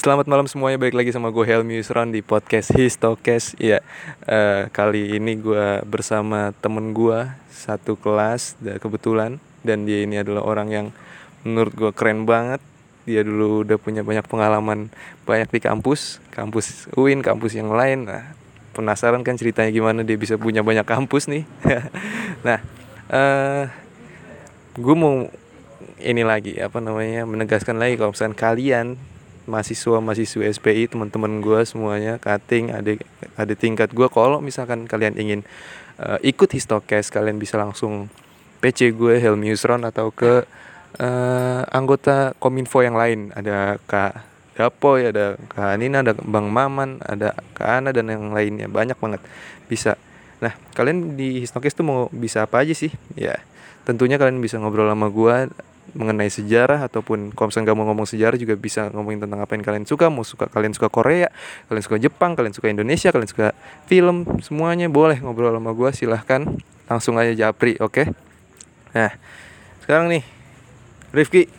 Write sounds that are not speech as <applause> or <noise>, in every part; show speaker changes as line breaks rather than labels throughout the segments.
Selamat malam semuanya, balik lagi sama gue Helmi Yusron di podcast Histokes. Iya, eh, kali ini gue bersama temen gue Satu kelas, kebetulan Dan dia ini adalah orang yang menurut gue keren banget. Dia dulu udah punya banyak pengalaman banyak di kampus Kampus UIN, kampus yang lain. Nah, penasaran kan ceritanya gimana dia bisa punya banyak kampus nih? <laughs> Nah, eh gue mau ini lagi apa namanya menegaskan lagi kalau misalkan kalian mahasiswa mahasiswa SPI teman-teman gue semuanya cutting ada ada tingkat gue kalau misalkan kalian ingin uh, ikut histokes kalian bisa langsung PC gue Helmi Yusron atau ke uh, anggota kominfo yang lain. Ada Kak Gapoy ada Kak Nina ada Bang Maman ada Kak Ana dan yang lainnya. Banyak banget. Bisa. Nah kalian di histokes tuh mau bisa apa aja sih? Ya tentunya kalian bisa ngobrol sama gue mengenai sejarah ataupun kalau misalnya gak mau ngomong sejarah juga bisa ngomongin tentang apa yang kalian suka mau suka kalian suka Korea kalian suka Jepang kalian suka Indonesia kalian suka film semuanya boleh ngobrol sama gue silahkan langsung aja japri oke okay? nah sekarang nih Rifki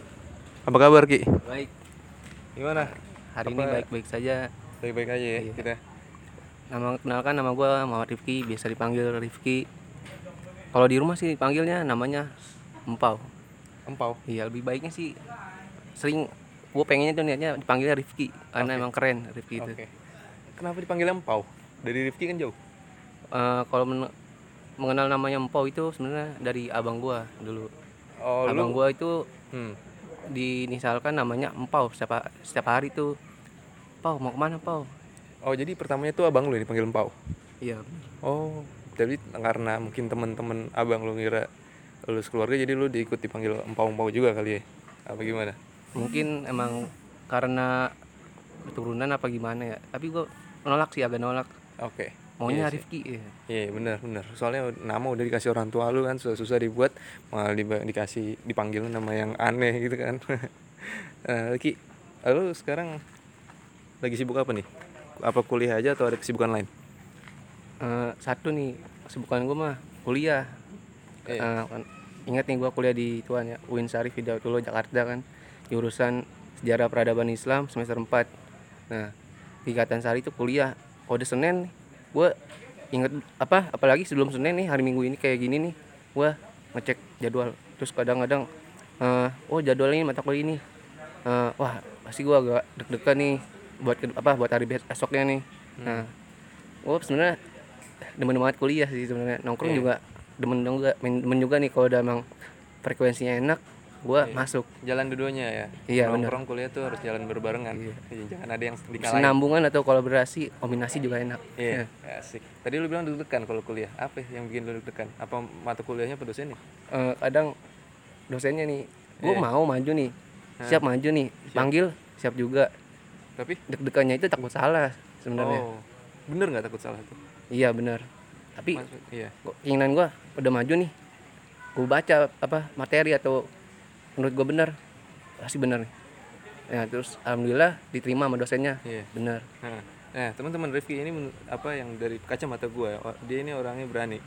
apa kabar Ki
Baik,
gimana
hari
Apa-
ini baik-baik saja.
baik-baik aja ya
Iya.
kita
Nama kenalkan nama gua Muhammad Rifki, biasa dipanggil Rifki. Kalau di rumah sih dipanggilnya namanya Empau.
Empau
Iya, lebih baiknya sih sering gua pengennya tuh niatnya dipanggilnya Rifki karena
Oke.
emang keren Rifki itu.
kenapa dipanggil empau dari Rifki kan jauh
Eh, kalau men- mengenal namanya Empau itu sebenarnya dari abang gua dulu.
oh
abang gua itu
hmm.
dinisalkan namanya Empau setiap setiap hari tuh. Pau mau ke mana Pau?
oh jadi pertamanya tuh abang lu yang dipanggil empau
Iya,
Oh, jadi karena mungkin teman-teman abang lu ngira lu sekeluarga jadi lu diikut dipanggil empau-empau juga kali ya? Apa gimana?
mungkin emang karena keturunan apa gimana ya tapi gua nolak sih agak nolak
Oke.
maunya
Iya.
Rifki ya.
Iya benar benar. Soalnya nama udah dikasih orang tua lu kan susah-susah dibuat malah diba- dikasih dipanggil nama yang aneh gitu kan. <laughs> nah, Ki, lu sekarang lagi sibuk apa nih? Apa kuliah aja atau ada kesibukan lain?
Eh, satu nih kesibukan gue mah kuliah
Eh.
Eh, kan, ingat nih gua kuliah di tuan ya UIN Syarif Hidayatullah Jakarta kan. Jurusan sejarah peradaban Islam semester 4 nah di Ikatan Sari itu kuliah. Kode Senin gue inget apa apalagi sebelum Senin nih hari Minggu ini kayak gini nih gua ngecek jadwal. Terus kadang-kadang eh, oh jadwal ini mata kuliah ini. Eh, wah pasti gua agak deg-degan nih buat apa buat hari bes- esoknya nih. Nah gue sebenarnya demen banget kuliah sih sebenarnya. Nongkrong
Iya.
juga demen juga men- demen juga nih kalau udah emang frekuensinya enak gua
Iya.
masuk
Jalan dua-duanya ya.
Iya, benar.
Nongkrong kuliah tuh harus jalan berbarengan.
Iya.
Jangan ada yang dikalahin.
sinambungan atau kolaborasi kombinasi juga enak
Iya, asik. Tadi lu bilang deg-degan kalau kuliah. Apa yang bikin lu deg-degan? Apa mata kuliahnya apa dosennya?
Eh, kadang dosennya nih gue
Iya.
mau maju nih siap maju nih panggil siap juga
Tapi
deg-degannya itu takut salah sebenarnya
oh, bener nggak takut salah tuh?
iya benar tapi
Maksud- iya.
keinginan gua udah maju nih gue baca apa materi atau menurut gue bener pasti bener nih ya terus alhamdulillah diterima sama dosennya
Iya.
bener
Nah, nah, teman-teman Rifki ini apa yang dari kacamata gue, dia ini orangnya berani.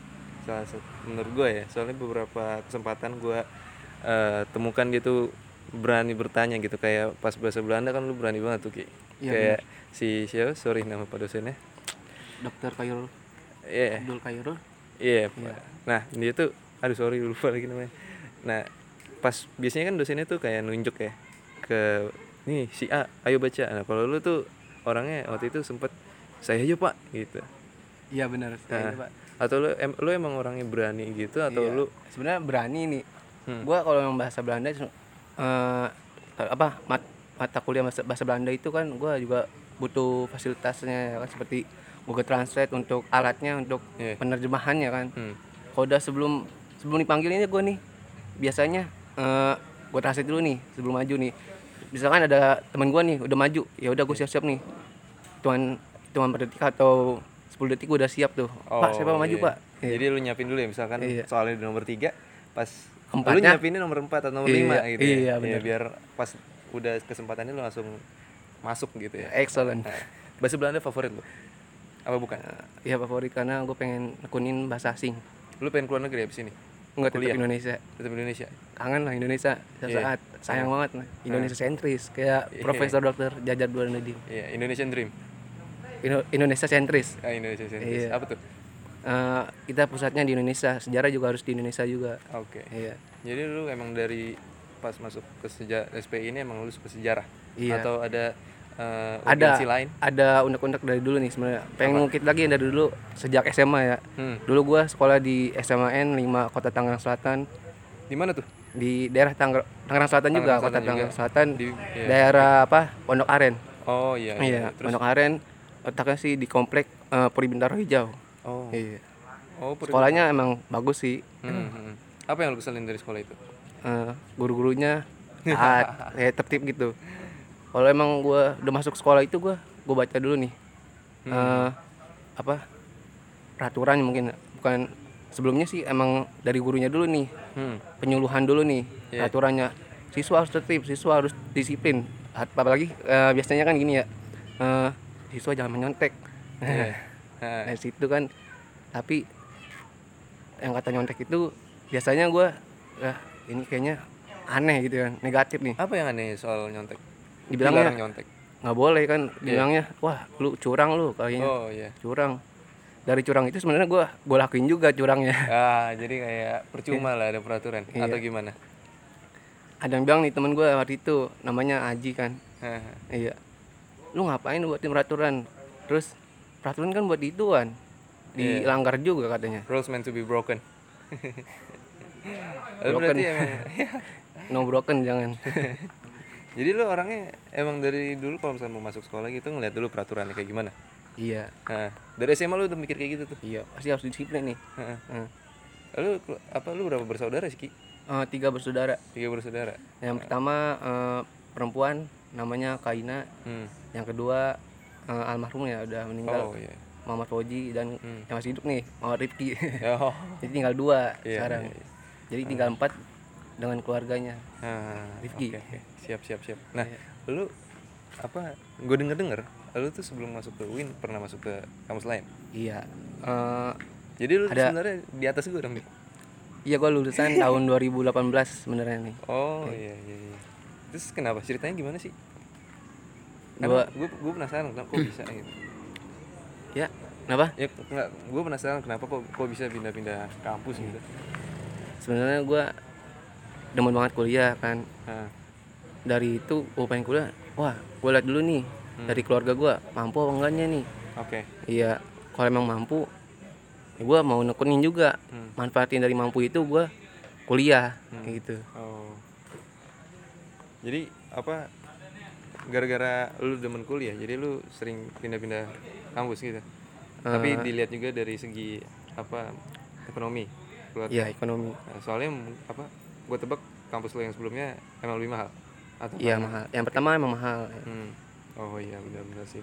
Salah satu menurut gue ya, soalnya beberapa kesempatan gue eh, temukan dia tuh berani bertanya gitu kayak pas bahasa Belanda kan lu berani banget tuh Ki.
Iya,
kayak si siapa? Sorry nama pak dosennya.
dokter Kairul
Iya.
Abdul Kairul
Iya. Pak. Nah dia tuh, aduh sorry lupa lagi namanya. Nah pas biasanya kan dosennya tuh kayak nunjuk ya ke nih si A, ayo baca. Nah kalau lu tuh orangnya waktu itu sempet saya aja pak gitu.
iya bener
Nah, atau lu em, lu emang orangnya berani gitu atau lu
sebenarnya berani nih
Hmm.
gua kalau yang bahasa Belanda eh apa mat- mata kuliah bahasa, bahasa Belanda itu kan gua juga butuh fasilitasnya ya kan seperti Google Translate untuk alatnya untuk
Iya.
penerjemahannya kan
hmm,
kalau udah sebelum sebelum dipanggil ini gue nih biasanya eh gue translate dulu nih sebelum maju nih misalkan ada teman gue nih udah maju ya udah gue siap-siap nih tuan tuan berdetik atau 10 detik gue udah siap tuh pak siapa
Oh,
maju
iya.
pak Iya.
Jadi lu nyiapin dulu ya misalkan
Iya.
soalnya di nomor tiga pas lu
Keempatnya-
nyiapinnya nomor empat atau nomor
Iya,
lima gitu ya.
iya, bener.
biar pas udah kesempatannya lu langsung masuk gitu ya.
excellent
Nah, bahasa Belanda favorit lu? Apa bukan?
ya favorit karena gue pengen nekunin bahasa asing
Lu pengen keluar negeri abis ini?
Enggak tetap
Kuliah?
Indonesia.
Tetap Indonesia.
Kangen lah Indonesia saat sayang banget lah. Indonesia sentris kayak
Iya.
Profesor Dokter Jajar Burhanuddin.
Iya, Indonesian Dream.
Indo- Indonesia sentris.
Ah, Indonesia sentris.
Iya.
Apa tuh?
Eh, kita pusatnya di Indonesia, sejarah juga harus di Indonesia juga.
Oke.
Iya.
Jadi lu emang dari pas masuk ke sejarah SPI ini emang lu suka sejarah?
Iya.
Atau ada eh,
Ada
lain?
ada unek-unek dari dulu nih sebenarnya. Pengen ngungkit lagi yang dari dulu sejak SMA ya.
Hmm.
Dulu gua sekolah di SMAN 5 Kota Tangerang Selatan
Di mana tuh?
di daerah Tangger- Tangerang Selatan juga,
Tangerang
Kota
Selatan
Tangerang
juga.
Selatan.
Di iya.
Daerah apa? Pondok Aren.
Oh iya,
Iya,
Terus
Pondok Aren letaknya sih di komplek eh, Puri Bintaro Hijau.
Oh.
Iya.
Oh, puri-
Sekolahnya emang bagus sih.
Hmm, hmm. Apa yang lu keselin dari sekolah itu?
Eh, guru-gurunya taat, <laughs> kayak tertib gitu. Kalau emang gua udah masuk sekolah itu gua gua baca dulu nih. eh, apa? Peraturan mungkin bukan sebelumnya sih emang dari gurunya dulu nih.
Hmm.
Penyuluhan dulu nih
Iya.
peraturannya. Siswa harus tertib, siswa harus disiplin. Apalagi eh, biasanya kan gini ya. eh, siswa jangan menyontek.
Iya. <laughs> Nah,
Dari situ kan tapi yang kata nyontek itu biasanya gua ah, ini kayaknya aneh gitu kan negatif nih
apa yang aneh soal nyontek?
Dibilangnya
Dilarang nyontek.
nggak boleh kan dibilangnya wah lu curang lu kayaknya
Oh iya.
curang dari curang itu sebenarnya gua gua lakuin juga curangnya <laughs>
Ah, jadi kayak percuma lah ada peraturan
Iya.
atau gimana?
ada yang bilang nih temen gua waktu itu namanya Aji kan iya lu ngapain buatin peraturan terus peraturan kan buat dituan
Iya.
dilanggar juga katanya
Rules meant to be broken. <laughs>
Broken. <laughs> no broken jangan
Jadi lu orangnya emang dari dulu kalau misalnya mau masuk sekolah gitu ngeliat dulu peraturannya kayak gimana.
iya
Nah, dari SMA lu udah mikir kayak gitu tuh.
iya pasti harus disiplin nih
Heeh.
Heeh.
Lalu kelu- apa lu berapa bersaudara sih Ki?
Eh, tiga bersaudara
Tiga bersaudara.
Yang pertama eh, perempuan namanya Kaina,
Hmm.
yang kedua eh, almarhum ya udah meninggal
Oh iya.
Muhammad Fauji dan
Hmm.
yang masih hidup nih Muhammad Rifki.
Oh. <laughs>
Jadi tinggal dua
Iya,
sekarang.
iya, iya.
Jadi tinggal empat dengan keluarganya.
Ah,
Rifki.
oke, oke. Siap, siap, siap. Nah,
Iya.
lu apa? Gue denger denger, lu tuh sebelum masuk ke UIN pernah masuk ke kampus lain.
Iya. Eh,
Jadi lu
Ada-
sebenarnya di atas gue dong
iya gua lulusan <laughs> tahun 2018 sebenarnya nih.
Oh iya iya. iya. Terus kenapa ceritanya gimana sih?
Gua
gue gue penasaran kenapa kok bisa gitu. <clears throat>
ya kenapa?
Ya enggak, gue penasaran kenapa kok kok bisa pindah-pindah kampus gitu.
Sebenarnya gua demen banget kuliah kan.
Nah,
Dari itu gua pengen kuliah. Wah, gua lihat dulu nih dari keluarga gua mampu apa enggaknya nih.
oke.
Iya, kalau emang mampu, ya gue mau nekunin juga.
Hmm.
Manfaatin dari mampu itu gue kuliah,
Hmm.
kayak gitu.
Oh. Jadi apa gara-gara lu demen kuliah, jadi lu sering pindah-pindah kampus gitu. Tapi
Eh.
dilihat juga dari segi apa ekonomi keluarga.
Iya, ekonomi.
Nah, soalnya apa gue tebak kampus lu yang sebelumnya emang lebih mahal atau
Iya mahal. Yang pertama emang mahal.
Hmm. Oh iya benar-benar sih.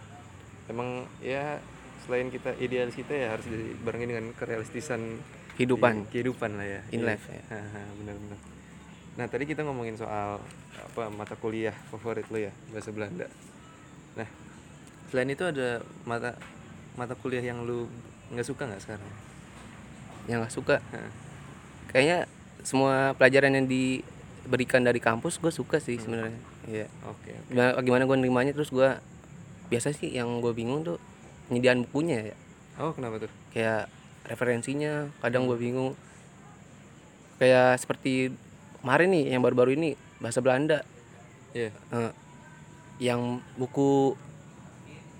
Emang ya selain kita idealis kita ya harus dibarengin dengan kerealistisan
Kehidupan.
di- kehidupan lah ya.
In
Iya.
life, ya. <laughs>
Benar-benar. Nah tadi kita ngomongin soal apa mata kuliah favorit lo ya bahasa Belanda. Nah selain itu ada mata mata kuliah yang lu nggak suka nggak sekarang?
Yang gak suka. Kayaknya semua pelajaran yang diberikan dari kampus gue suka sih sebenarnya. Iya.
Oke. oke.
Gimana, gimana gue nerimanya terus gue biasa sih yang gue bingung tuh penyediaan bukunya ya.
Oh kenapa tuh?
Kayak referensinya kadang gue bingung. Kayak seperti kemarin nih yang baru-baru ini bahasa Belanda.
Iya.
Eh, yang buku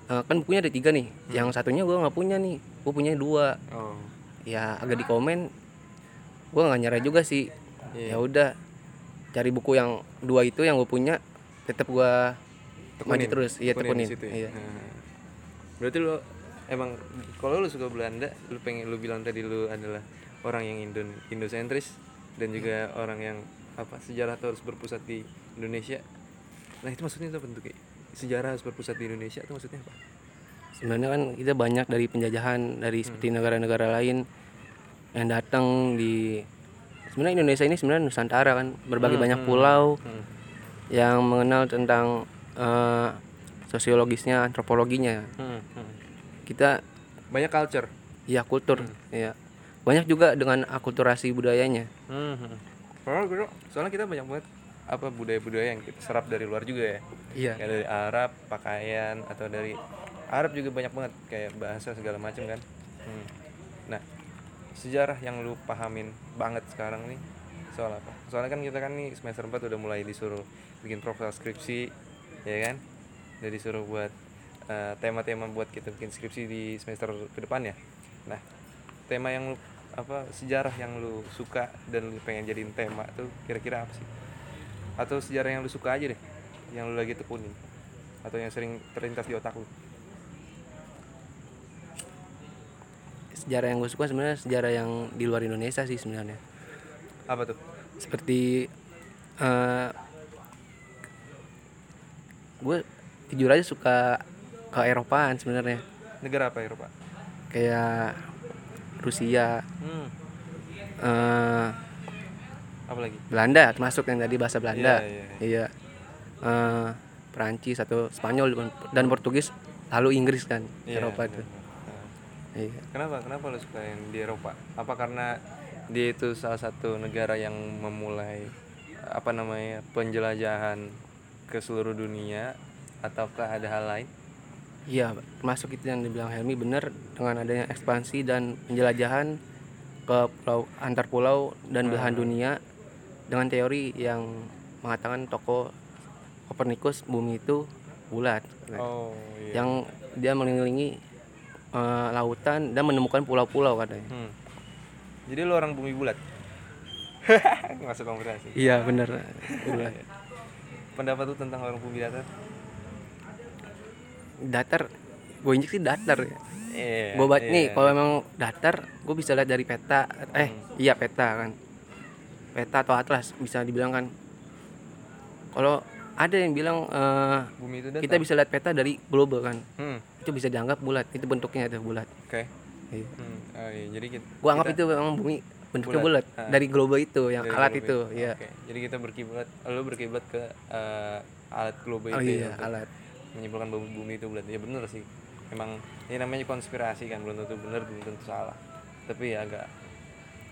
eh, kan bukunya ada tiga nih yang satunya gue nggak punya nih gue punya dua
Oh.
ya agak di komen gue nggak nyerah juga sih
Iya.
ya udah cari buku yang dua itu yang gue punya tetap gue maju terus iya
Tekunin
tekunin
ya?
iya
Nah. Berarti lu emang kalau lu suka Belanda, lu pengen lu bilang tadi lu adalah orang yang Indo Indosentris dan juga orang yang apa sejarah tuh harus berpusat di Indonesia. Nah, itu maksudnya apa bentuknya? Sejarah harus berpusat di Indonesia itu maksudnya apa?
sebenarnya kan kita banyak dari penjajahan dari seperti negara-negara lain yang datang di sebenarnya Indonesia ini sebenarnya Nusantara kan berbagai
Hmm,
banyak
hmm,
pulau
Hmm.
yang mengenal tentang eh, sosiologisnya antropologinya
Hmm, hmm.
kita
Banyak culture.
ya kultur ya banyak juga dengan akulturasi budayanya
Hmm. Soalnya, gua- soalnya kita banyak banget apa budaya-budaya yang kita serap dari luar juga ya.
iya
Kayak dari Arab, pakaian atau dari Arab juga banyak banget kayak bahasa segala macam kan. Hmm. Sejarah yang lu pahamin banget sekarang nih soal apa? Soalnya kan kita kan nih semester 4 udah mulai disuruh bikin proposal skripsi, ya kan? Udah disuruh buat eh, tema-tema buat kita bikin skripsi di semester ke depan ya. Nah, tema yang lu apa sejarah yang lu suka dan lu pengen jadiin tema tuh kira-kira apa sih? Atau sejarah yang lu suka aja deh, yang lu lagi tekunin atau yang sering terlintas di otak lu.
Sejarah yang gue suka sebenarnya sejarah yang di luar Indonesia sih sebenarnya
Apa tuh?
seperti eh gue jujur aja suka ke Eropaan sebenarnya
Negara apa Eropa?
kayak Rusia
Hmm.
eh
Apa lagi?
Belanda termasuk yang tadi bahasa Belanda
Iya, iya,
iya Eh, Perancis atau Spanyol dan Portugis lalu Inggris kan
Iya,
Eropa
benar,
itu.
Nah,
iya
Kenapa? Kenapa lu suka yang di Eropa? Apa karena dia itu salah satu negara yang memulai apa namanya penjelajahan ke seluruh dunia ataukah ada hal lain?
Iya, termasuk itu yang dibilang Helmi benar dengan adanya ekspansi dan penjelajahan ke pulau antar pulau dan belahan dunia dengan teori yang mengatakan toko Kopernikus bumi itu bulat.
Oh iya.
Yang dia mengelilingi eh, lautan dan menemukan pulau-pulau katanya.
Hmm. Jadi lu orang bumi bulat. <laughs> Masuk konspirasi.
Iya, benar. Bulat.
Pendapat lu tentang orang bumi datar?
datar gue injek sih datar ya.
Iya.
gue baca
iya.
nih kalau emang datar gue bisa lihat dari peta eh iya peta kan peta atau atlas bisa dibilang kan kalau ada yang bilang eh,
bumi itu datar.
kita bisa lihat peta dari global kan
Hmm.
Itu bisa dianggap bulat itu bentuknya itu bulat
Oke.
iya.
Hmm. Oh, iya. Jadi kita,
gue anggap
kita-
itu memang bumi bentuknya
Bulat.
bulat
Ah.
dari global itu yang
Dari
alat
globe
itu ya
Oke. Jadi kita berkiblat, lu berkiblat ke eh, alat globe
oh
itu ya
iya alat
menyimpulkan bahwa bumi itu bulat. Ya bener sih. Emang ini namanya konspirasi kan, belum tentu benar, belum tentu salah. Tapi ya agak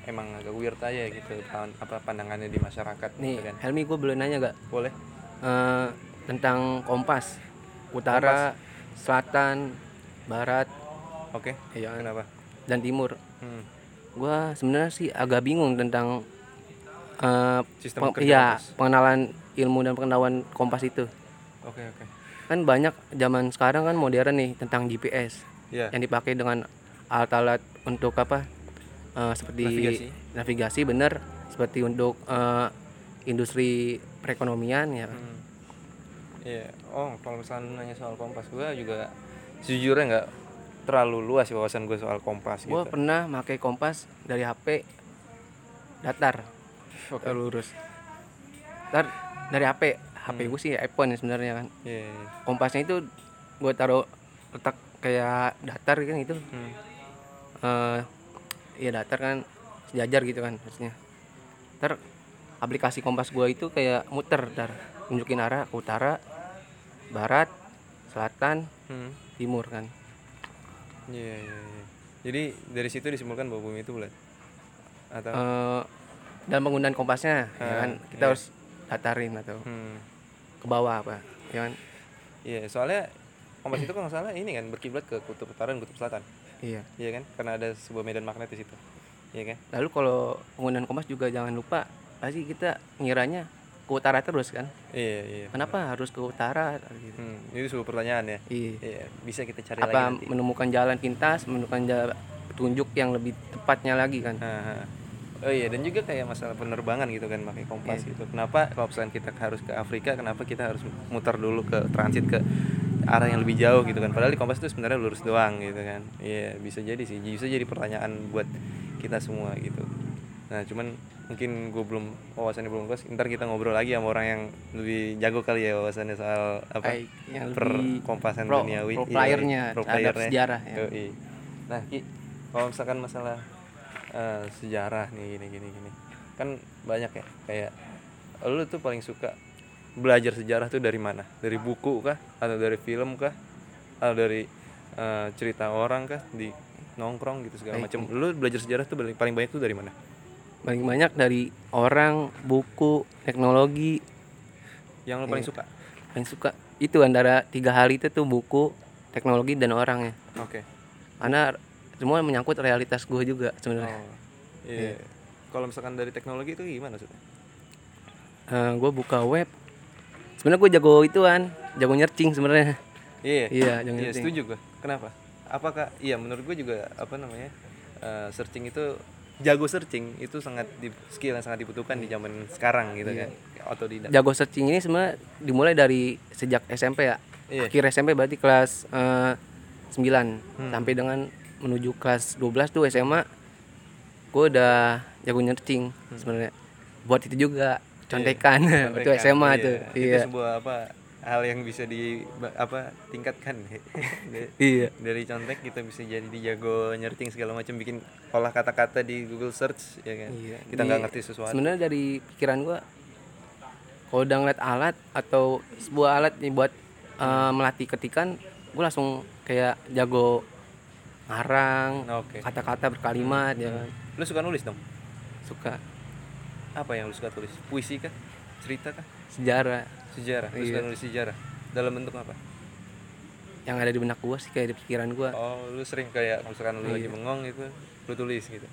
emang agak weird aja gitu apa pandangannya di masyarakat
nih
gitu kan.
Helmi gue boleh nanya gak
Boleh?
Eh, tentang kompas utara selatan barat
Oke.
iya kan?
Kenapa?
dan timur
Hmm.
gua sebenarnya sih agak bingung tentang eh
Sistem
peng- iya,
kompas.
pengenalan ilmu dan pengetahuan kompas itu
Oke, oke.
kan banyak zaman sekarang kan modern nih tentang GPS
Ya.
yang dipakai dengan alat-alat untuk apa eh, seperti
Navigasi.
navigasi bener seperti untuk eh, industri perekonomian ya?
Hmm. Iya. Oh, kalau misalnya nanya soal kompas, gua juga sejujurnya nggak terlalu luas wawasan gue soal kompas
gua
gitu.
pernah pakai kompas dari HP datar
Oke.
lurus Ntar dari HP HP
Hmm.
gue sih iPhone ya sebenarnya kan
Iya, iya.
kompasnya itu gue taruh letak kayak datar kan itu
Hmm.
iya datar kan sejajar gitu kan maksudnya ntar aplikasi kompas gue itu kayak muter ntar nunjukin arah ke utara barat selatan
Hmm.
timur kan
Iya, iya, iya. Jadi dari situ disimpulkan bahwa bumi itu bulat. Atau
eh dalam penggunaan kompasnya ya
Ah,
kan kita
iya.
harus datarin atau
hmm.
ke bawah apa ya kan
Iya, soalnya kompas itu kalau nggak salah ini kan berkiblat ke kutub utara dan kutub selatan.
iya
Iya kan? Karena ada sebuah medan magnet di situ. Iya kan?
lalu kalau penggunaan kompas juga jangan lupa pasti kita ngiranya ke utara terus kan
Iya, iya.
kenapa harus ke utara gitu.
Hmm, itu sebuah pertanyaan ya.
iya
Iya, bisa kita cari lagi
apa
nanti.
menemukan jalan pintas menemukan jalan petunjuk yang lebih tepatnya lagi kan
Ah, ah. Oh iya dan juga kayak masalah penerbangan gitu kan pakai kompas
Iya.
gitu. Kenapa kalau misalnya kita harus ke Afrika, kenapa kita harus muter dulu ke transit ke arah yang lebih jauh gitu kan. Padahal di kompas itu sebenarnya lurus doang gitu kan. Iya, bisa jadi sih. Bisa jadi pertanyaan buat kita semua gitu. Nah, cuman mungkin gue belum wawasannya belum luas. Ntar kita ngobrol lagi sama orang yang lebih jago kali ya wawasannya soal apa
yang
per
lebih
kompasan
pro-
duniawi.
pro
Iya,
playernya
pro playernya.
sejarah, ya.
Yoi. Nah, Ki, kalau misalkan masalah eh, sejarah nih gini gini gini. Kan banyak ya kayak lu tuh paling suka belajar sejarah tuh dari mana? Dari buku kah atau dari film kah? Atau dari eh, cerita orang kah di nongkrong gitu segala macam lu belajar sejarah tuh paling banyak tuh dari mana
paling banyak dari orang buku teknologi.
Yang paling
Iya.
suka?
Paling suka itu antara tiga hal itu tuh buku teknologi dan orang ya.
Oke.
Karena semua menyangkut realitas gue juga sebenarnya.
Oh iya kalau misalkan dari teknologi itu gimana maksudnya
gue buka web. Sebenarnya gue jago ituan jago nyercing sebenarnya.
Iya
iya. Jago
Iya
nyercing
setuju gue. Kenapa? Apakah iya menurut gue juga apa namanya eh, searching itu jago searching itu sangat di, skill yang sangat dibutuhkan di zaman sekarang gitu
Iya.
kan otodidak.
jago searching ini sebenarnya dimulai dari sejak SMP ya
Iya.
akhir SMP berarti kelas 9
Hmm.
sampai dengan menuju kelas 12 tuh SMA gue udah jago nyercing sebenarnya buat itu juga contekan <laughs> waktu
Contekan,
SMA
iya.
tuh
Itu
iya
sebuah apa hal yang bisa di apa tingkatkan <laughs> Dari-
iya
dari contek kita bisa jadi jago nyerting segala macam bikin olah kata-kata di Google Search ya kan.
Iya,
Kita nggak ngerti sesuatu.
sebenarnya dari pikiran gua kalau udah ngeliat alat atau sebuah alat nih buat eh, melatih ketikan gue langsung kayak jago ngarang
Oke.
kata-kata berkalimat ya kan
Lu suka nulis dong?
suka
Apa yang lu suka tulis? Puisi kah? Cerita kah?
sejarah
Sejarah. Lu suka
Iya.
nulis sejarah. Dalam bentuk apa?
yang ada di benak gua sih kayak di pikiran gua
Oh, lu sering kayak misalkan lu lagi
Iya.
bengong itu, lu tulis gitu.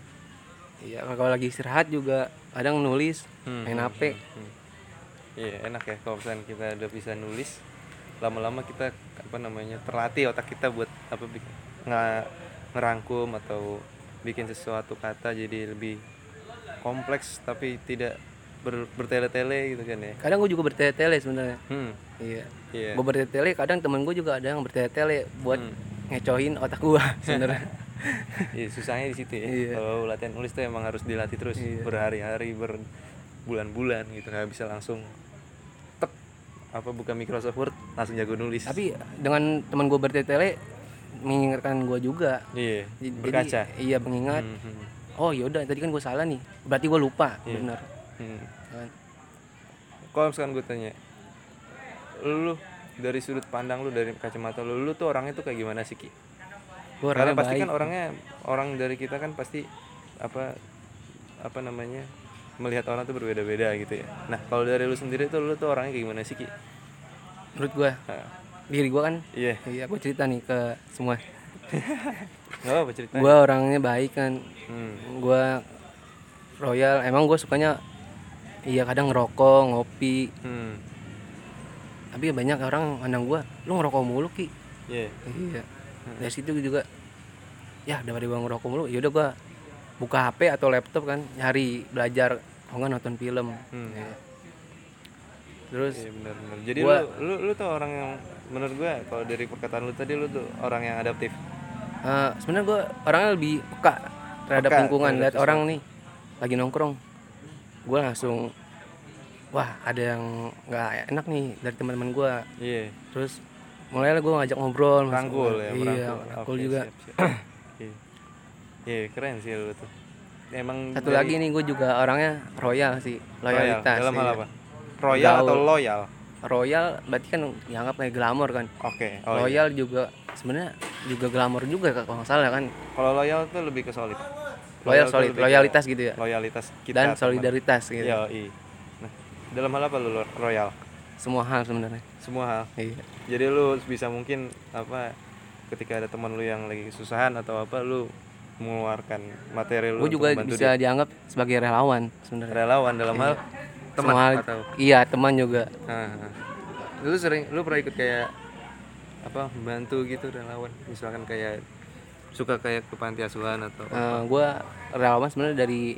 iya kalau lagi istirahat juga kadang nulis main
hmm,
HP
hmm. Iya, enak ya kalau misalkan kita udah bisa nulis, lama-lama kita apa namanya terlatih otak kita buat apa bikin nga- ngerangkum atau bikin sesuatu kata jadi lebih kompleks tapi tidak ber, bertele-tele gitu kan ya.
kadang gue juga bertele-tele sebenarnya
Hmm,
iya
iya.
gue bertele-tele kadang temen gue juga ada yang bertele-tele buat
Hmm.
ngecohin otak gua <laughs> sebenarnya
Iya, susahnya di situ ya.
Iya.
Kalau latihan nulis tuh emang harus dilatih terus
Iya.
berhari-hari, berbulan-bulan gitu. nggak bisa langsung tek apa buka Microsoft Word langsung jago nulis.
tapi dengan teman gue bertele-tele mengingatkan gue juga
iya,
Jadi-
berkaca.
iya mengingat
Hmm, hmm,
oh yaudah tadi kan gue salah nih berarti gue lupa
Iya.
benar
hmm.
kan?
Kalau misalkan gue tanya, lu dari sudut pandang lu dari kacamata lu, lu tuh orangnya tuh kayak gimana sih Ki?
gue
Karena pasti
baik
kan orangnya orang dari kita kan pasti apa apa namanya melihat orang tuh berbeda-beda gitu ya. Nah kalau dari lu sendiri tuh lu tuh orangnya kayak gimana sih Ki?
menurut gue
Nah,
diri gue kan
Iya,
iya gue cerita nih ke semua <laughs>
apa ceritanya.
gue orangnya baik kan
Hmm.
gue royal emang gue sukanya iya kadang ngerokok ngopi
Hmm.
tapi banyak orang pandang gue lu ngerokok mulu ki
Iya.
iya dari situ juga ya daripada gue ngerokok mulu yaudah gue buka HP atau laptop kan nyari belajar kalau nggak nonton film
Hmm.
Iya. terus
Iya benar-benar. Jadi
Gua-
lu, lu lu tuh orang yang menurut gua kalau dari perkataan lu tadi lu tuh orang yang adaptif.
eh, sebenarnya gue orangnya lebih peka terhadap
Peka
lingkungan lihat orang nih lagi nongkrong gue langsung wah ada yang nggak enak nih dari teman-teman gue
Iya.
terus mulai gue ngajak ngobrol
Rangkul ya,
iya rangkul
Oke,
juga
siap, siap. <clears throat> Iya. Iya, keren sih lu tuh. Emang
satu
dari-
lagi nih gue juga orangnya royal sih
royal.
loyalitas
Dalam hal
iya.
apa? Royal
Gaul.
atau loyal?
royal berarti kan dianggap kayak glamor kan
Oke. Oh, iya.
loyal juga sebenarnya juga glamor juga kalau nggak salah kan
Kalau loyal tuh lebih ke solid.
Loyal solid loyalitas gitu ya
Loyalitas kita
dan
teman.
solidaritas gitu
Iya, iya. Nah, dalam hal apa lu royal?
semua hal sebenarnya
Semua hal.
iya
Jadi lu bisa mungkin apa ketika ada teman lu yang lagi kesusahan atau apa lu mengeluarkan materi lu
gue juga bisa dianggap sebagai relawan
dia.
sebenarnya
relawan dalam hal teman
Semua hal,
atau
iya teman juga
Ah, ah. lu sering lu pernah ikut kayak apa membantu gitu relawan misalkan kayak suka kayak ke panti asuhan atau
gue relawan sebenarnya dari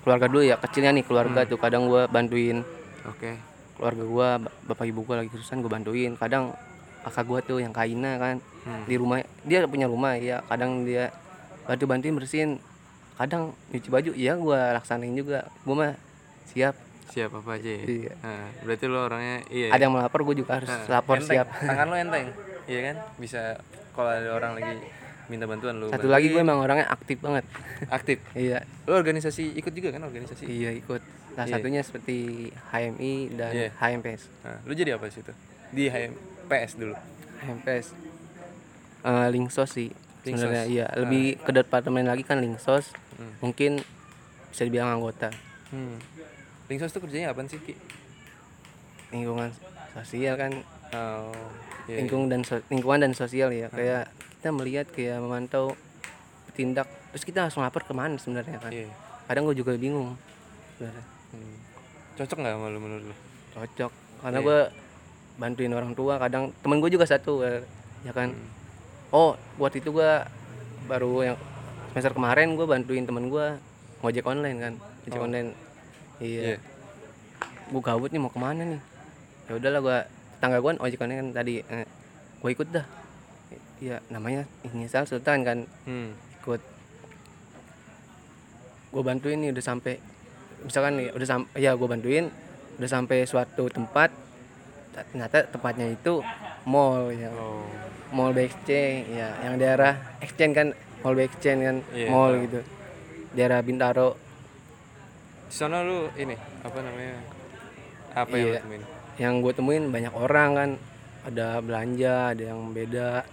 keluarga dulu ya kecilnya nih keluarga
Hmm.
tuh kadang gue bantuin.
Oke.
Keluarga gue bapak ibu gue lagi kesusahan gue bantuin kadang kakak gue tuh yang kaina kan
Hmm.
di rumah dia punya rumah ya kadang dia bantu bantuin bersihin. Kadang nyuci baju iya gue laksanain juga. Gue mah siap.
Siap apa aja ya?
Iya.
Ah, berarti lu orangnya iya
ada yang melapor gue juga harus
Ah,
lapor
enteng.
siap.
Tangan lu <laughs> enteng. Iya kan? Bisa kalau ada orang lagi minta bantuan lu
satu lagi gue emang orangnya aktif banget
aktif <laughs>
iya
lu organisasi ikut juga kan organisasi
iya ikut salah
Iya.
satunya seperti HMI dan
Iya.
HMPS
Nah, lu jadi apa sih itu? Di HM PS dulu.
HMPS Eh, Linksos sih sebenarnya iya lebih ke departemen lagi kan linksos
Hmm.
mungkin bisa dibilang anggota
Hmm. Linksos tuh kerjanya apa sih Ki?
lingkungan sosial kan
Oh, iya, iya.
lingkungan dan so- lingkungan dan sosial ya kayak kita melihat kayak memantau tindak terus kita langsung lapor ke mana sebenarnya kan
Iya.
kadang gue juga bingung sebenarnya
Hmm. Cocok nggak sama lu menurut lu?
cocok karena
Iya.
gue bantuin orang tua kadang temen gue juga satu eh, ya kan
Hmm.
oh buat itu gue baru yang semester kemarin gue bantuin temen gue ngojek online kan ngojek
Oh.
online
Iya.
iya gue gabut nih mau ke mana nih ya udahlah gue tetangga gue ojek online kan tadi eh, gue ikut dah iya namanya inisial Sultan kan
Hmm.
ikut gue bantuin nih udah sampai misalkan nih udah sampai ya gue bantuin udah sampai suatu tempat ternyata tempatnya itu mall ya
Oh.
mall BXC ya yang daerah exchange kan mall BXC kan
Iya,
mall
tahu.
gitu daerah Bintaro
Di sana lu ini apa namanya? Apa yang lu
Iya.
temuin?
yang gue temuin banyak orang kan ada belanja ada yang beda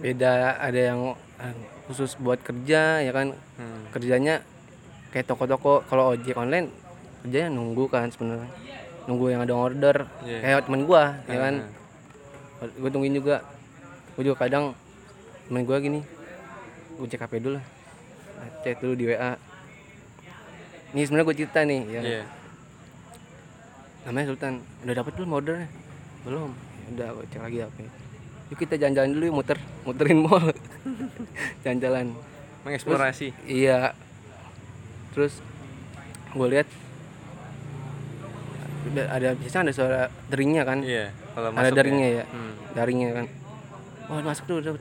beda ada yang eh, khusus buat kerja ya kan?
Hmm.
kerjanya kayak toko-toko. Kalau ojek online kerjanya nunggu kan sebenarnya. Nunggu yang ada order.
Iya.
kayak temen gua ya kan?
Hmm.
gue tungguin juga. Gue juga kadang temen gua gini gue cek HP dulu lah. Cek dulu di WA ini sebenarnya gue cerita nih ya
Iya.
namanya Sultan. Udah dapet belum ordernya? Belum. Ya udah cek lagi HP yuk kita jalan-jalan dulu yuk muter muterin mall <laughs> jalan-jalan
Mengeksplorasi.
Iya. Terus gue lihat ada- biasanya ada suara deringnya kan.
Iya. Kalau
ada
masuk
daringnya ya.
Hmm.
Daringnya kan. Wah masuk tuh udah.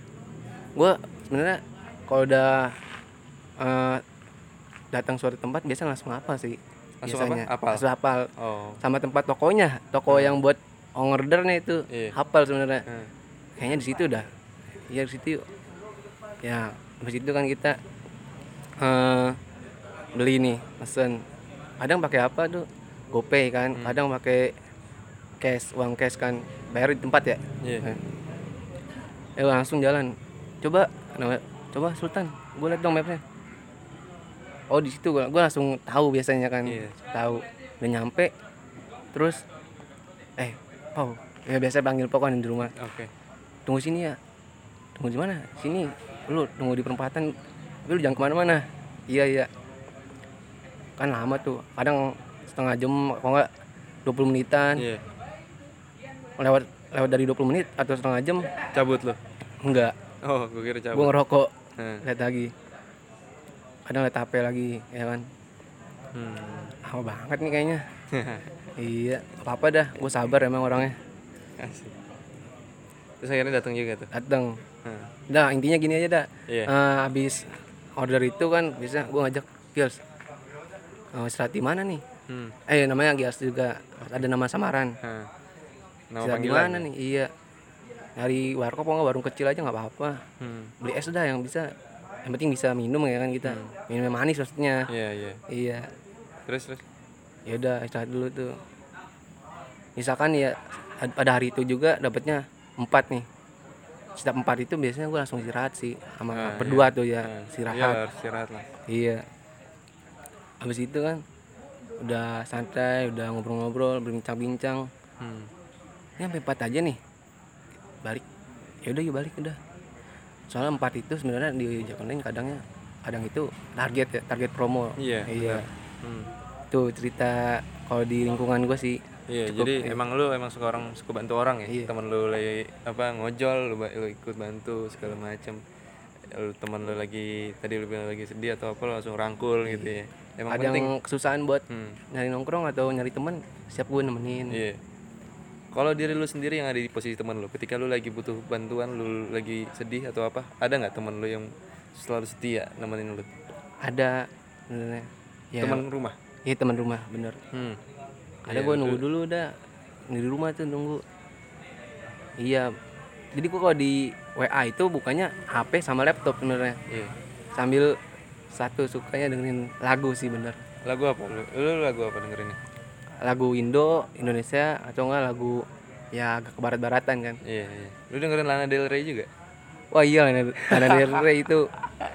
Gue sebenarnya kalau udah eh, datang suatu tempat biasa langsung apa sih?
Langsung apa?
biasanya.
Apal?
Langsung hafal.
Oh.
Sama tempat tokonya, toko yang buat ordernya itu
Iya.
hafal sebenarnya.
Hmm.
Kayaknya di situ dah. Iya di situ. Ya, habis itu kan kita eh beli nih, pesen. Kadang pakai apa tuh? GoPay kan,
Hmm.
kadang pakai cash, uang cash kan. Bayar di tempat ya.
Iya.
Eh langsung jalan. Coba nama- coba Sultan, gue liat dong mapnya. Oh di situ gue langsung tahu biasanya kan,
Iya.
tahu. Udah nyampe, terus eh, Pau, ya biasa panggil Pau kan di rumah.
Oke.
Tunggu sini ya. Tunggu di mana? Sini. Lu tunggu di perempatan. Tapi lu jangan ke mana-mana. Iya iya. Kan lama tuh. Kadang setengah jam, kalau enggak 20 menitan.
Iya.
Lewat lewat dari 20 menit atau setengah jam
Cabut lu.
enggak.
Oh, gue kira
Gue
cabut.
ngerokok.
Hmm.
lihat lagi kadang lihat HP lagi ya kan
Hmm.
lama banget nih kayaknya <laughs> iya apa apa dah gue sabar emang orangnya
Asik. Terus akhirnya datang juga tuh.
datang
Hmm.
dah intinya gini aja dah
Iya.
Eh, habis order itu kan bisa gue ngajak Gils oh, istirahat di mana nih
Hmm.
eh namanya Gils juga ada nama samaran
Hmm. Nama
istirahat di mana nih iya dari warkop apa nggak warung kecil aja nggak apa-apa
Hmm.
beli es dah yang bisa yang penting bisa minum ya kan kita minum yang manis maksudnya
Iya, iya.
iya
Terus terus.
ya udah istirahat dulu tuh misalkan ya pada hari itu juga dapatnya empat nih. Setiap empat itu biasanya gue langsung istirahat sih sama
Ah,
berdua tuh ya
Nah,
istirahat.
Iya, istirahat lah.
iya. Habis itu kan udah santai udah ngobrol-ngobrol berbincang-bincang.
Hmm.
ini sampai empat aja nih. Balik. Ya udah yuk balik udah. Soalnya empat itu sebenarnya di Jakarta kadangnya kadang itu target ya target promo.
Iya,
iya.
Hmm.
tuh cerita kalau di lingkungan gue sih
Iya,
Cukup,
jadi
iya.
emang lu emang suka orang suka bantu orang ya.
Iya.
Temen lu lagi apa ngojol, lu, lu ikut bantu segala macem. Lu temen lu lagi tadi lu bilang lagi sedih atau apa lu langsung rangkul gitu ya. Emang
ada
penting.
yang kesusahan buat
Hmm.
nyari nongkrong atau nyari temen siap gue nemenin
Iya. Kalau diri lu sendiri yang ada di posisi temen lu, ketika lu lagi butuh bantuan, lu lagi sedih atau apa, ada nggak temen lu yang selalu setia nemenin lu?
ada ya
Teman rumah.
iya teman rumah bener
Hmm.
Ada
Iya,
gue nunggu dulu dah di rumah tuh nunggu iya jadi gue kalau di WA itu bukannya HP sama laptop sebenarnya
Iya.
sambil satu sukanya dengerin lagu sih bener
Lagu apa lu? Lu lagu apa dengerinnya?
lagu Indo Indonesia atau enggak lagu ya agak ke barat-baratan kan
Iya, iya. Lu dengerin Lana Del Rey juga?
wah iya Lana, Lana Del Rey itu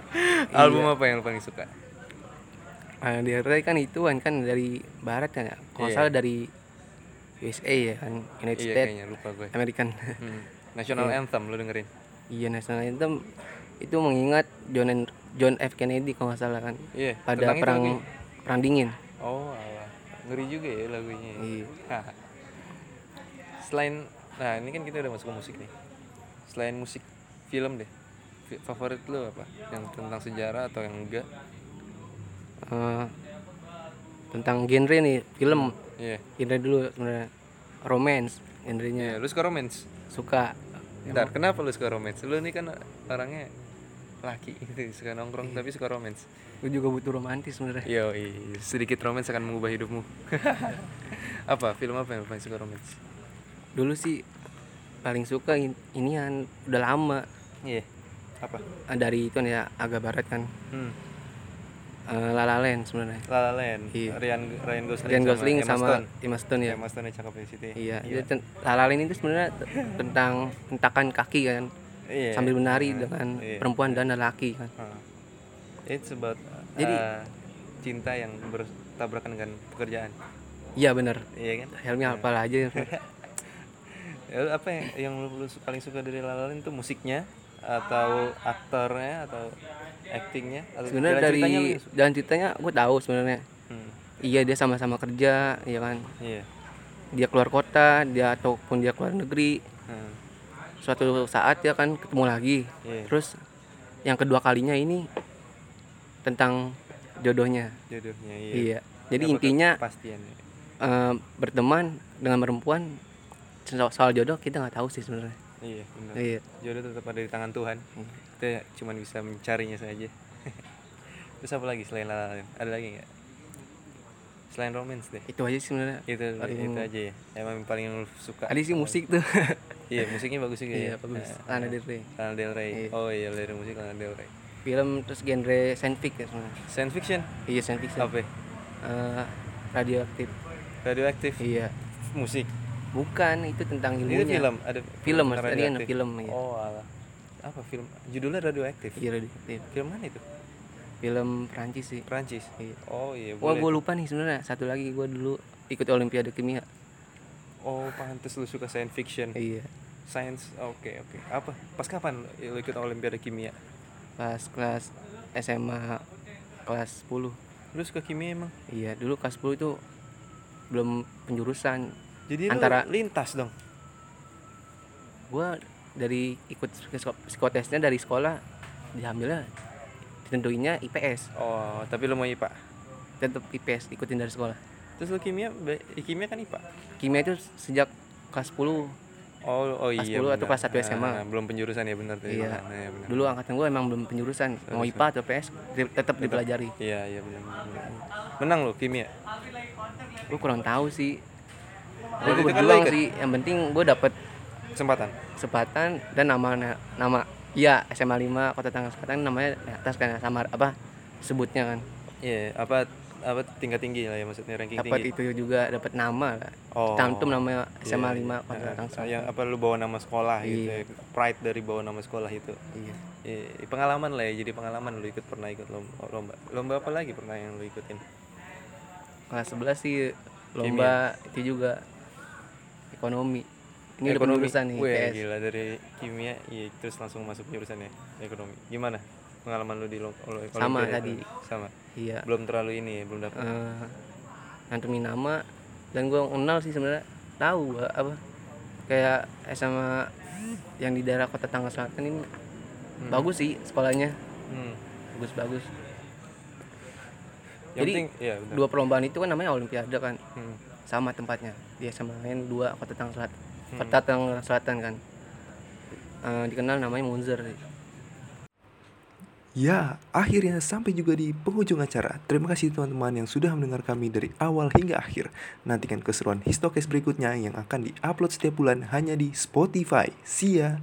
<laughs>
album apa yang lu paling suka
Del Rey kan ituan kan dari barat kan ya kalau
Iya.
salah dari USA ya kan? United
iya
States
kayaknya lupa gue.
American.
Hmm. <laughs> national anthem lu dengerin?
Iya national anthem. Itu mengingat John and- John F. Kennedy kalau nggak salah kan?
Iya
pada
tentang itu
perang perang dingin.
Oh alah. ngeri juga ya lagunya
iya. <laughs>
Selain nah ini kan kita udah masuk ke musik nih. Selain musik film deh favorit lu apa? Yang tentang sejarah atau yang enggak
Eh, tentang genre nih film.
Iya.
Genre dulu sebenarnya romance
iya
genrenya
lu suka romance?
Suka.
Bentar, kenapa lu suka romance? Lu nih kan orangnya laki gitu suka nongkrong tapi suka romance.
Gue juga butuh romantis sebenarnya.
Yo sedikit romance akan mengubah hidupmu. <laughs> Apa? Film apa yang lu paling suka romance?
Dulu sih paling suka in- inian udah lama.
Iya. Apa?
Eh, dari itu ya agak barat kan.
Hmm.
Eh, La La Land sebenarnya
La La Land
Iya.
Ryan Ryan Gosling
Ryan Gosling sama
Stone.
Emma Stone ya
Emma Stone yang cakep di situ ya.
iya ten- La La Land itu sebenarnya tentang hentakan kaki kan
Iya.
sambil menari
Nah,
dengan
iya.
perempuan dan lelaki kan.
It's about
Jadi-
uh, cinta yang bertabrakan dengan pekerjaan.
iya bener
Iya kan?
helmnya hafal aja <laughs>
Ya, apa yang, yang lu, lu paling suka dari La La Land itu musiknya atau aktornya atau actingnya atau
sebenarnya dari jalan ceritanya gue tahu sebenarnya
Hmm,
iya dia sama-sama kerja ya kan
iya.
dia keluar kota dia ataupun dia keluar negeri
Hmm,
suatu saat dia kan ketemu lagi
iya.
terus yang kedua kalinya ini tentang jodohnya
Jodohnya iya.
iya jadi
Dapat
intinya
kepastian. ya.
eh, berteman dengan perempuan soal jodoh kita nggak tahu sih sebenarnya
Iya, benar.
iya
Jodoh tetap ada di tangan Tuhan.
Hmm.
Kita cuma bisa mencarinya saja. <laughs> Terus apa lagi selain La La Land? Ada lagi nggak? Selain romance deh.
itu aja sih sebenarnya
Itu
Paling-
itu aja ya. Emang paling lu suka.
ada sih musik tuh <laughs>
Iya, musiknya bagus juga
iya
ya.
bagus
Nah,
Lana Del Rey
Lana Del Rey.
Iya.
Oh iya, dari musik Lana Del Rey.
film terus genre science fiction sebenarnya
Science fiction
iya science fiction
apa? ya?
Eh, radioaktif
Radioaktif.
iya
Musik.
Bukan itu tentang ilmunya
Itu film, ada
film tadi kan film iya
Oh, alah. Apa film? Judulnya radioaktif.
iya radioaktif
Film mana itu?
film Prancis sih
Prancis.
iya
Oh iya,
wah
boleh.
gue lupa nih sebenarnya satu lagi gue dulu ikut olimpiade kimia
Oh, pantes lu suka science fiction.
iya
Science. Oke, oke. Apa? Pas kapan lu ikut olimpiade kimia?
pas kelas SMA kelas 10
Lu suka kimia emang?
iya dulu kelas 10 itu belum penjurusan
Jadi
Antara-
lu lintas dong.
gua dari ikut psiko- psikotesnya dari sekolah diambilnya ditentuinnya IPS
Oh, tapi lu mau IPA.
tetap IPS ikutin dari sekolah
Terus lu kimia, kimia kan IPA.
kimia itu sejak kelas 10
Oh, oh
Kelas
iya.
10 atau kelas 1 SMA.
Ah, belum penjurusan ya benar tadi.
Iya.
Nah, iya benar.
dulu angkatan gua emang belum penjurusan mau IPA atau PS tetap dipelajari
Iya, iya benar. benar. Menang lu kimia.
gua kurang tahu sih
Waktu
gua
itu kan
berjuang
ikut?
sih yang penting gua dapet
Kesempatan.
kesempatan dan nama nama iya SMA 5 Kota Tangerang Selatan namanya di atas kan sama apa sebutnya kan
Iya, apa apa tingkat tinggi lah ya maksudnya ranking
dapat
tinggi.
itu juga dapat nama lah
Oh.
cantum nama
Iya,
SMA
iya.
5 Kota Tangerang Selatan
yang apa lu bawa nama sekolah gitu
Iya.
ya. Pride dari bawa nama sekolah itu.
iya
Iya, pengalaman lah ya, jadi pengalaman lu ikut pernah ikut lomba. lomba. Lomba apa lagi pernah yang lu ikutin?
kelas 11 sih lomba itu juga ekonomi ini udah
Ekonomi.
penjurusan nih
Wih,
PS
gila dari kimia iya terus langsung masuk jurusannya ekonomi. Gimana? Pengalaman lu di lo, lo-
Sama
Olimpiade
tadi.
Sama.
iya
Belum terlalu ini ya, belum dapat.
eh ngantumin nama dan gua kenal sih sebenarnya tahu gua apa kayak SMA yang di daerah kota Tangerang Selatan ini bagus sih sekolahnya
Hmm.
bagus bagus
Yang
Jadi,
penting benar.
dua perlombaan itu kan namanya olimpiade kan
Hmm.
Sama tempatnya dia sama lain dua kota Tangerang Selatan
Hmm.
kota Tangerang Selatan kan Eh, dikenal namanya Munzer
Ya, akhirnya sampai juga di penghujung acara. Terima kasih teman-teman yang sudah mendengar kami dari awal hingga akhir. Nantikan keseruan Histokes berikutnya yang akan diupload setiap bulan hanya di Spotify. See ya!